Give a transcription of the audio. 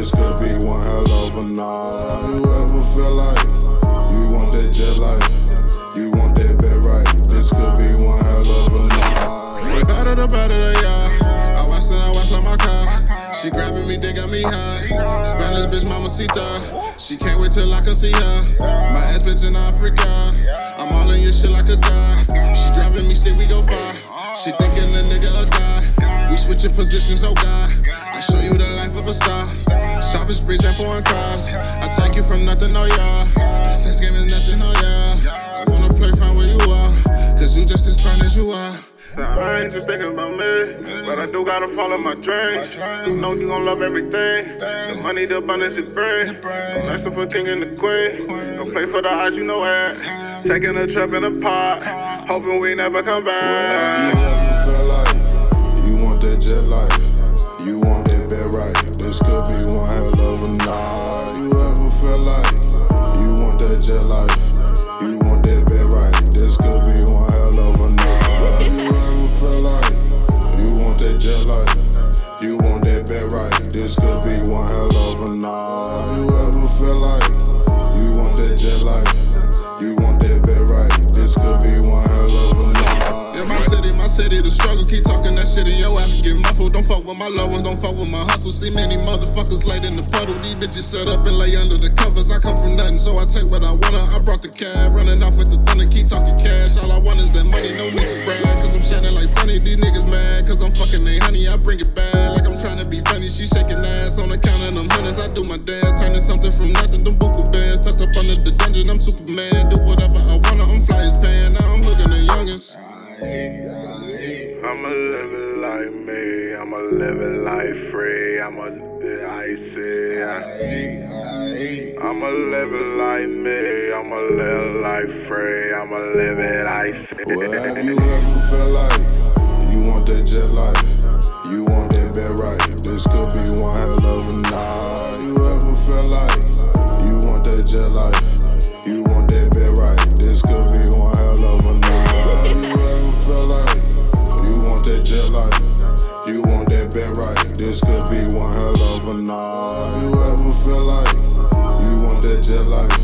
This could be one hell of a night. You ever feel like you want that jet life? You want that bed right? This could be one hell of a night. The better, the better, the yeah. I watch and I watch like my car. She grabbing me, they got me high. Spanish bitch, mamacita. She can't wait till I can see her. My ass bitch in Africa. I'm all in your shit like a guy. She driving me, still we go far. She thinking the nigga a guy. We switching positions, oh God. I show you the life of a star. Shopping sprees and foreign. I take you from nothing, oh yeah. Sex game is nothing, oh yeah. I wanna play fine where you are. Cause you just as fine as you are. I ain't just thinking about me, but I do gotta follow my dreams. You know you gon' love everything. The money, the abundance it bring. I'm asking for king and the queen. Don't play for the odds, you know it. Taking a trip in a pot, hoping we never come back. That life? City, the struggle. Keep talking that shit in your ass get muffled. Don't fuck with my low ones, don't fuck with my hustle. See many motherfuckers laid in the puddle. These bitches set up and lay under the covers. I come from nothing, so I take what I wanna. I brought the cab, running off with the thunder. Keep talking cash. All I want is that money, no need to brag. Cause I'm shining like sunny. These niggas mad, cause I'm fucking they honey. I bring it back like I'm trying to be funny. She shaking ass on the count of them hundreds. I do my dance, turning something from nothing. Them buku bands, tucked up under the dungeon. I'm Superman, do I'ma live it like me, I'ma live it like free, I'ma icy. I'ma live it like me, I'ma live like free, I'ma live it icy. Well, have you ever felt like you want that jet life? You want that bed right? This could be one hell of a night. You ever felt like you want that jet life? it been right. This could be one hell of a night. You ever feel like you want that jet life?